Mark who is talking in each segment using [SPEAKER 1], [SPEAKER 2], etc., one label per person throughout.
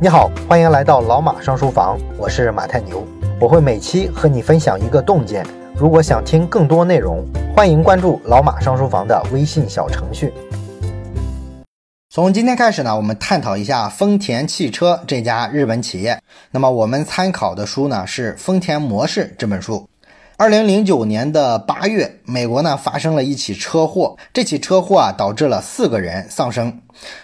[SPEAKER 1] 你好，欢迎来到老马上书房，我是马太牛，我会每期和你分享一个洞见。如果想听更多内容，欢迎关注老马上书房的微信小程序。从今天开始呢，我们探讨一下丰田汽车这家日本企业。那么我们参考的书呢是《丰田模式》这本书。二零零九年的八月，美国呢发生了一起车祸，这起车祸啊导致了四个人丧生。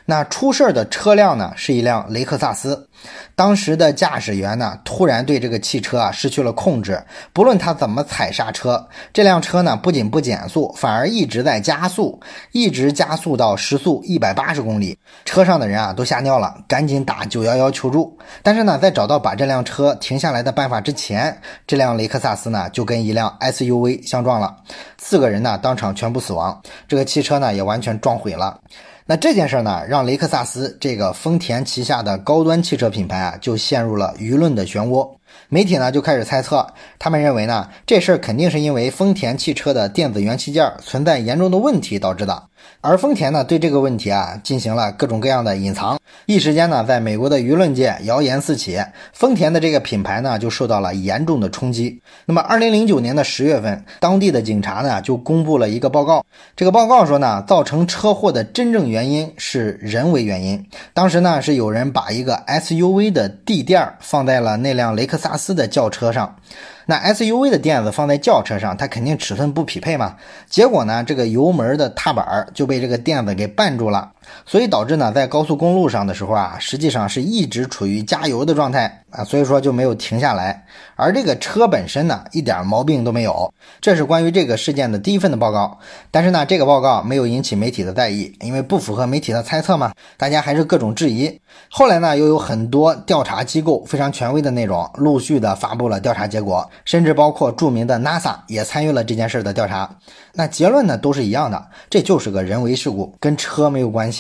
[SPEAKER 1] 那出事儿的车辆呢，是一辆雷克萨斯。当时的驾驶员呢，突然对这个汽车啊失去了控制，不论他怎么踩刹车，这辆车呢不仅不减速，反而一直在加速，一直加速到时速一百八十公里。车上的人啊都吓尿了，赶紧打九幺幺求助。但是呢，在找到把这辆车停下来的办法之前，这辆雷克萨斯呢就跟一辆 SUV 相撞了，四个人呢当场全部死亡，这个汽车呢也完全撞毁了。那这件事呢，让雷克萨斯这个丰田旗下的高端汽车品牌啊，就陷入了舆论的漩涡。媒体呢就开始猜测，他们认为呢，这事儿肯定是因为丰田汽车的电子元器件存在严重的问题导致的。而丰田呢，对这个问题啊进行了各种各样的隐藏，一时间呢，在美国的舆论界谣言四起，丰田的这个品牌呢就受到了严重的冲击。那么，二零零九年的十月份，当地的警察呢就公布了一个报告，这个报告说呢，造成车祸的真正原因是人为原因。当时呢，是有人把一个 SUV 的地垫放在了那辆雷克萨斯的轿车上。那 SUV 的垫子放在轿车上，它肯定尺寸不匹配嘛。结果呢，这个油门的踏板就被这个垫子给绊住了。所以导致呢，在高速公路上的时候啊，实际上是一直处于加油的状态啊，所以说就没有停下来。而这个车本身呢，一点毛病都没有。这是关于这个事件的第一份的报告。但是呢，这个报告没有引起媒体的在意，因为不符合媒体的猜测嘛，大家还是各种质疑。后来呢，又有很多调查机构非常权威的那种，陆续的发布了调查结果，甚至包括著名的 NASA 也参与了这件事的调查。那结论呢，都是一样的，这就是个人为事故，跟车没有关系。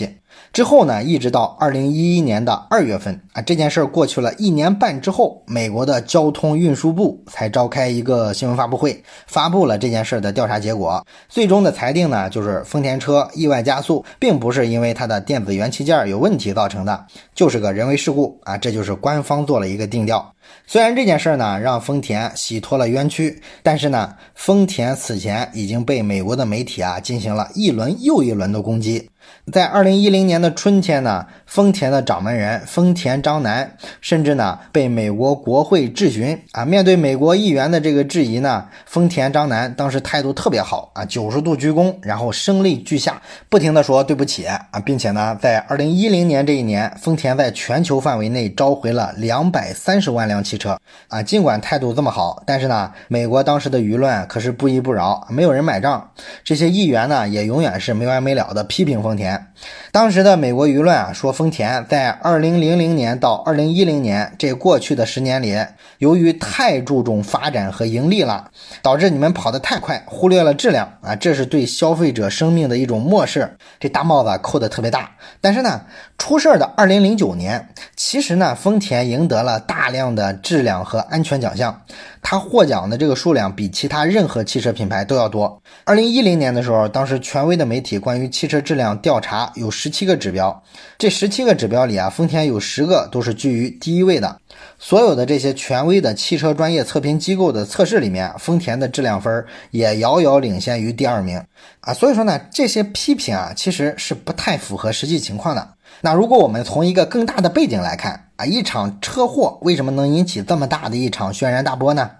[SPEAKER 1] 之后呢，一直到二零一一年的二月份啊，这件事儿过去了一年半之后，美国的交通运输部才召开一个新闻发布会，发布了这件事儿的调查结果。最终的裁定呢，就是丰田车意外加速，并不是因为它的电子元器件有问题造成的，就是个人为事故啊，这就是官方做了一个定调。虽然这件事儿呢让丰田洗脱了冤屈，但是呢，丰田此前已经被美国的媒体啊进行了一轮又一轮的攻击。在二零一零年的春天呢，丰田的掌门人丰田章男甚至呢被美国国会质询啊。面对美国议员的这个质疑呢，丰田章男当时态度特别好啊，九十度鞠躬，然后声泪俱下，不停的说对不起啊，并且呢，在二零一零年这一年，丰田在全球范围内召回了两百三十万辆辆汽车啊。尽管态度这么好，但是呢，美国当时的舆论可是不依不饶，没有人买账。这些议员呢，也永远是没完没了的批评丰田。当时的美国舆论啊，说丰田在二零零零年到二零一零年这过去的十年里，由于太注重发展和盈利了，导致你们跑得太快，忽略了质量啊，这是对消费者生命的一种漠视。这大帽子扣得特别大。但是呢，出事的二零零九年，其实呢，丰田赢得了大量的呃质量和安全奖项。它获奖的这个数量比其他任何汽车品牌都要多。二零一零年的时候，当时权威的媒体关于汽车质量调查有十七个指标，这十七个指标里啊，丰田有十个都是居于第一位的。所有的这些权威的汽车专业测评机构的测试里面，丰田的质量分也遥遥领先于第二名啊。所以说呢，这些批评啊，其实是不太符合实际情况的。那如果我们从一个更大的背景来看啊，一场车祸为什么能引起这么大的一场轩然大波呢？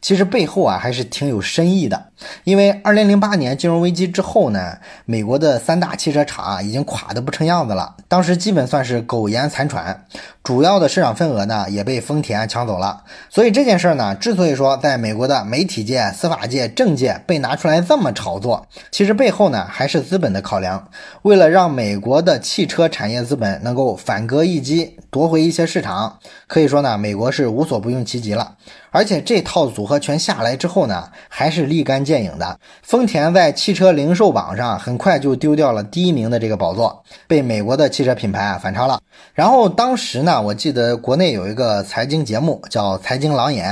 [SPEAKER 1] 其实背后啊还是挺有深意的，因为二零零八年金融危机之后呢，美国的三大汽车厂啊已经垮得不成样子了，当时基本算是苟延残喘，主要的市场份额呢也被丰田抢走了。所以这件事儿呢，之所以说在美国的媒体界、司法界、政界被拿出来这么炒作，其实背后呢还是资本的考量，为了让美国的汽车产业资本能够反戈一击，夺回一些市场，可以说呢，美国是无所不用其极了。而且这套组合拳下来之后呢，还是立竿见影的。丰田在汽车零售榜上很快就丢掉了第一名的这个宝座，被美国的汽车品牌啊反超了。然后当时呢，我记得国内有一个财经节目叫《财经狼眼》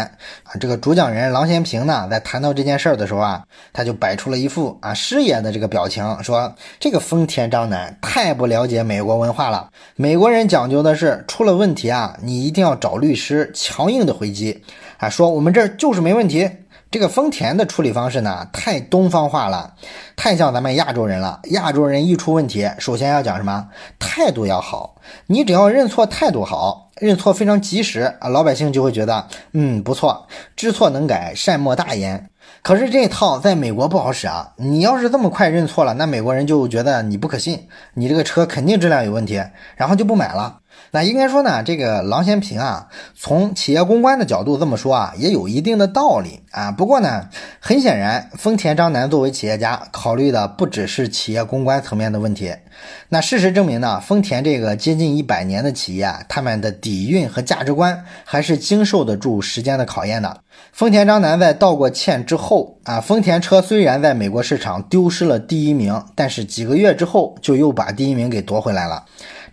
[SPEAKER 1] 啊，这个主讲人郎咸平呢，在谈到这件事儿的时候啊，他就摆出了一副啊师爷的这个表情，说这个丰田章男太不了解美国文化了。美国人讲究的是出了问题啊，你一定要找律师强硬的回击，说我们这儿就是没问题。这个丰田的处理方式呢，太东方化了，太像咱们亚洲人了。亚洲人一出问题，首先要讲什么？态度要好。你只要认错，态度好，认错非常及时啊，老百姓就会觉得，嗯，不错，知错能改，善莫大焉。可是这套在美国不好使啊！你要是这么快认错了，那美国人就觉得你不可信，你这个车肯定质量有问题，然后就不买了。那应该说呢，这个郎咸平啊，从企业公关的角度这么说啊，也有一定的道理啊。不过呢，很显然，丰田章男作为企业家，考虑的不只是企业公关层面的问题。那事实证明呢，丰田这个接近一百年的企业，他们的底蕴和价值观还是经受得住时间的考验的。丰田章男在道过歉之后啊，丰田车虽然在美国市场丢失了第一名，但是几个月之后就又把第一名给夺回来了。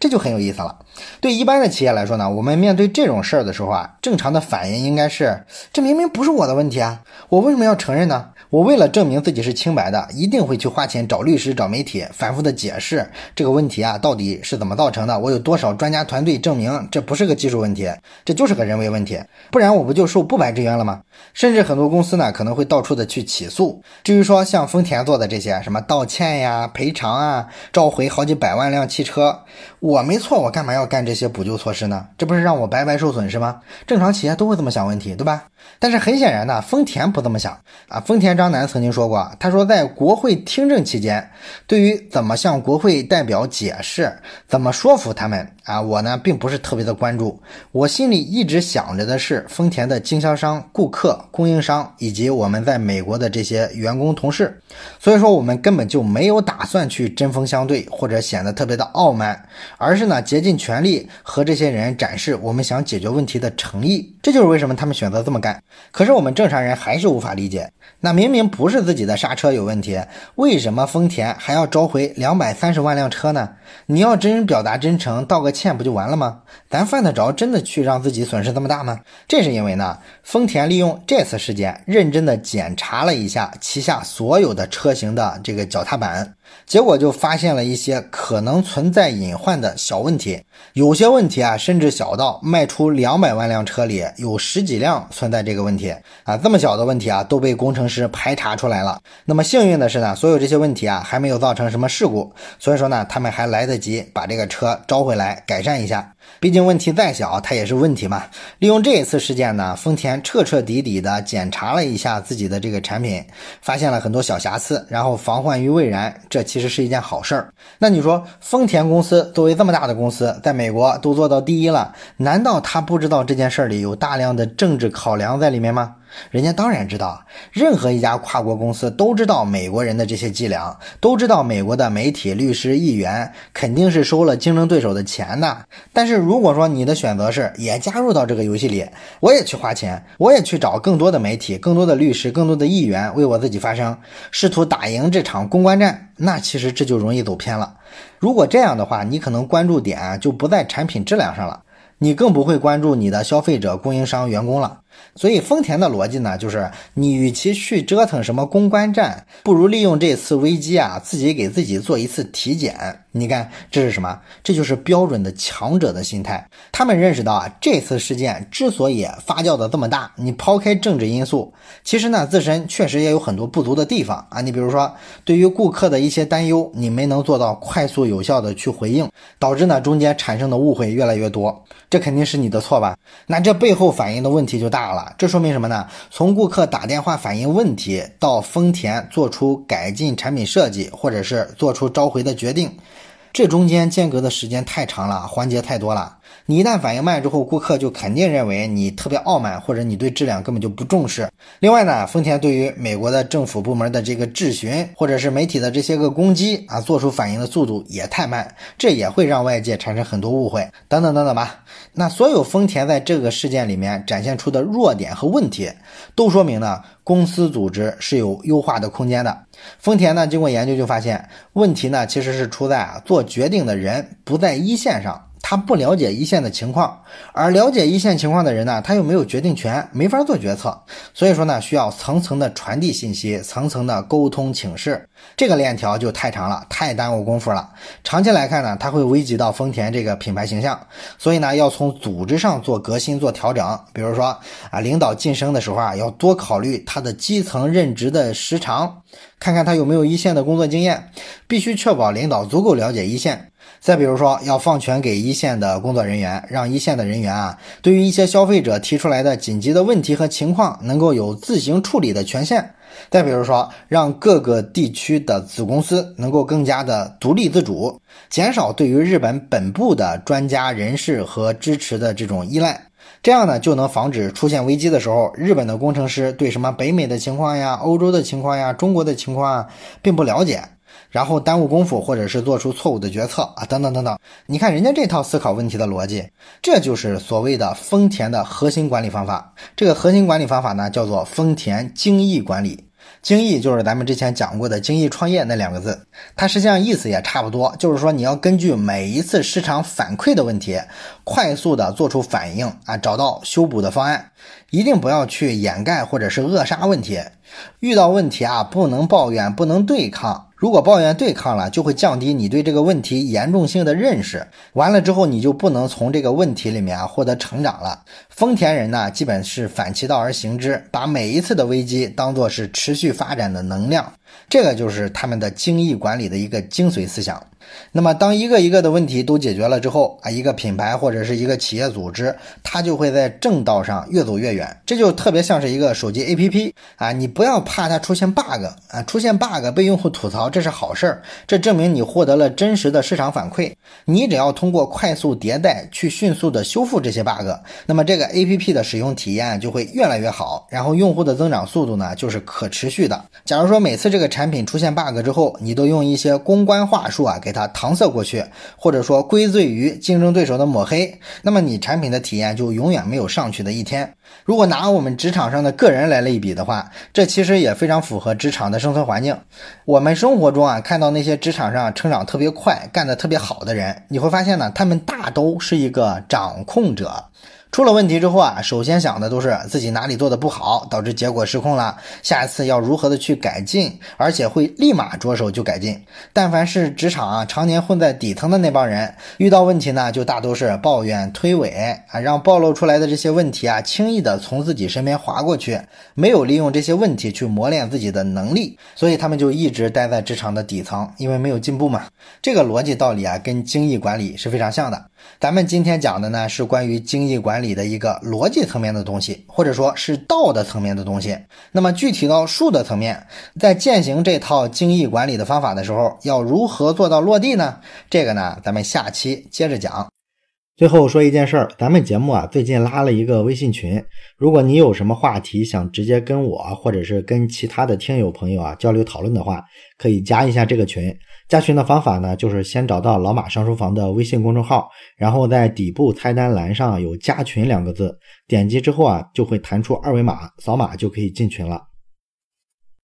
[SPEAKER 1] 这就很有意思了。对一般的企业来说呢，我们面对这种事儿的时候啊，正常的反应应该是：这明明不是我的问题啊，我为什么要承认呢？我为了证明自己是清白的，一定会去花钱找律师、找媒体，反复的解释这个问题啊到底是怎么造成的。我有多少专家团队证明这不是个技术问题，这就是个人为问题，不然我不就受不白之冤了吗？甚至很多公司呢可能会到处的去起诉。至于说像丰田做的这些什么道歉呀、赔偿啊、召回好几百万辆汽车，我没错，我干嘛要干这些补救措施呢？这不是让我白白受损失吗？正常企业都会这么想问题，对吧？但是很显然呢，丰田不这么想啊。丰田章男曾经说过，他说在国会听证期间，对于怎么向国会代表解释、怎么说服他们啊，我呢并不是特别的关注。我心里一直想着的是丰田的经销商、顾客、供应商以及我们在美国的这些员工同事。所以说，我们根本就没有打算去针锋相对或者显得特别的傲慢，而是呢竭尽全力和这些人展示我们想解决问题的诚意。这就是为什么他们选择这么干。可是我们正常人还是无法理解，那明明不是自己的刹车有问题，为什么丰田还要召回两百三十万辆车呢？你要真表达真诚，道个歉不就完了吗？咱犯得着真的去让自己损失这么大吗？这是因为呢，丰田利用这次事件认真的检查了一下旗下所有的车型的这个脚踏板。结果就发现了一些可能存在隐患的小问题，有些问题啊，甚至小到卖出两百万辆车里有十几辆存在这个问题啊，这么小的问题啊，都被工程师排查出来了。那么幸运的是呢，所有这些问题啊，还没有造成什么事故，所以说呢，他们还来得及把这个车招回来改善一下。毕竟问题再小，它也是问题嘛。利用这一次事件呢，丰田彻彻底底的检查了一下自己的这个产品，发现了很多小瑕疵，然后防患于未然，这其实是一件好事儿。那你说，丰田公司作为这么大的公司，在美国都做到第一了，难道他不知道这件事里有大量的政治考量在里面吗？人家当然知道，任何一家跨国公司都知道美国人的这些伎俩，都知道美国的媒体、律师、议员肯定是收了竞争对手的钱的。但是如果说你的选择是也加入到这个游戏里，我也去花钱，我也去找更多的媒体、更多的律师、更多的议员为我自己发声，试图打赢这场公关战，那其实这就容易走偏了。如果这样的话，你可能关注点就不在产品质量上了，你更不会关注你的消费者、供应商、员工了。所以丰田的逻辑呢，就是你与其去折腾什么公关战，不如利用这次危机啊，自己给自己做一次体检。你看这是什么？这就是标准的强者的心态。他们认识到啊，这次事件之所以发酵的这么大，你抛开政治因素，其实呢自身确实也有很多不足的地方啊。你比如说，对于顾客的一些担忧，你没能做到快速有效的去回应，导致呢中间产生的误会越来越多。这肯定是你的错吧？那这背后反映的问题就大了。这说明什么呢？从顾客打电话反映问题，到丰田做出改进产品设计，或者是做出召回的决定。这中间间隔的时间太长了，环节太多了。你一旦反应慢之后，顾客就肯定认为你特别傲慢，或者你对质量根本就不重视。另外呢，丰田对于美国的政府部门的这个质询，或者是媒体的这些个攻击啊，做出反应的速度也太慢，这也会让外界产生很多误会，等等等等吧。那所有丰田在这个事件里面展现出的弱点和问题，都说明呢，公司组织是有优化的空间的。丰田呢，经过研究就发现，问题呢其实是出在啊做决定的人不在一线上。他不了解一线的情况，而了解一线情况的人呢，他又没有决定权，没法做决策。所以说呢，需要层层的传递信息，层层的沟通请示，这个链条就太长了，太耽误功夫了。长期来看呢，它会危及到丰田这个品牌形象。所以呢，要从组织上做革新、做调整。比如说啊，领导晋升的时候啊，要多考虑他的基层任职的时长，看看他有没有一线的工作经验，必须确保领导足够了解一线。再比如说，要放权给一线的工作人员，让一线的人员啊，对于一些消费者提出来的紧急的问题和情况，能够有自行处理的权限。再比如说，让各个地区的子公司能够更加的独立自主，减少对于日本本部的专家人士和支持的这种依赖。这样呢，就能防止出现危机的时候，日本的工程师对什么北美的情况呀、欧洲的情况呀、中国的情况啊，并不了解。然后耽误功夫，或者是做出错误的决策啊，等等等等。你看人家这套思考问题的逻辑，这就是所谓的丰田的核心管理方法。这个核心管理方法呢，叫做丰田精益管理。精益就是咱们之前讲过的精益创业那两个字，它实际上意思也差不多，就是说你要根据每一次市场反馈的问题，快速的做出反应啊，找到修补的方案，一定不要去掩盖或者是扼杀问题。遇到问题啊，不能抱怨，不能对抗。如果抱怨对抗了，就会降低你对这个问题严重性的认识。完了之后，你就不能从这个问题里面获得成长了。丰田人呢，基本是反其道而行之，把每一次的危机当做是持续发展的能量。这个就是他们的精益管理的一个精髓思想。那么，当一个一个的问题都解决了之后啊，一个品牌或者是一个企业组织，它就会在正道上越走越远。这就特别像是一个手机 APP 啊，你不要怕它出现 bug 啊，出现 bug 被用户吐槽，这是好事儿，这证明你获得了真实的市场反馈。你只要通过快速迭代去迅速的修复这些 bug，那么这个 APP 的使用体验就会越来越好，然后用户的增长速度呢就是可持续的。假如说每次这个产品出现 bug 之后，你都用一些公关话术啊给它搪塞过去，或者说归罪于竞争对手的抹黑，那么你产品的体验就永远没有上去的一天。如果拿我们职场上的个人来类比的话，这其实也非常符合职场的生存环境。我们生活中啊看到那些职场上成长特别快、干得特别好的人，你会发现呢，他们大都是一个掌控者。出了问题之后啊，首先想的都是自己哪里做的不好，导致结果失控了，下一次要如何的去改进，而且会立马着手就改进。但凡是职场啊常年混在底层的那帮人，遇到问题呢，就大都是抱怨推诿啊，让暴露出来的这些问题啊，轻易的从自己身边划过去，没有利用这些问题去磨练自己的能力，所以他们就一直待在职场的底层，因为没有进步嘛。这个逻辑道理啊，跟精益管理是非常像的。咱们今天讲的呢，是关于精益管理的一个逻辑层面的东西，或者说是道的层面的东西。那么具体到术的层面，在践行这套精益管理的方法的时候，要如何做到落地呢？这个呢，咱们下期接着讲。最后说一件事儿，咱们节目啊最近拉了一个微信群，如果你有什么话题想直接跟我或者是跟其他的听友朋友啊交流讨论的话，可以加一下这个群。加群的方法呢，就是先找到老马上书房的微信公众号，然后在底部菜单栏上有加群两个字，点击之后啊就会弹出二维码，扫码就可以进群了。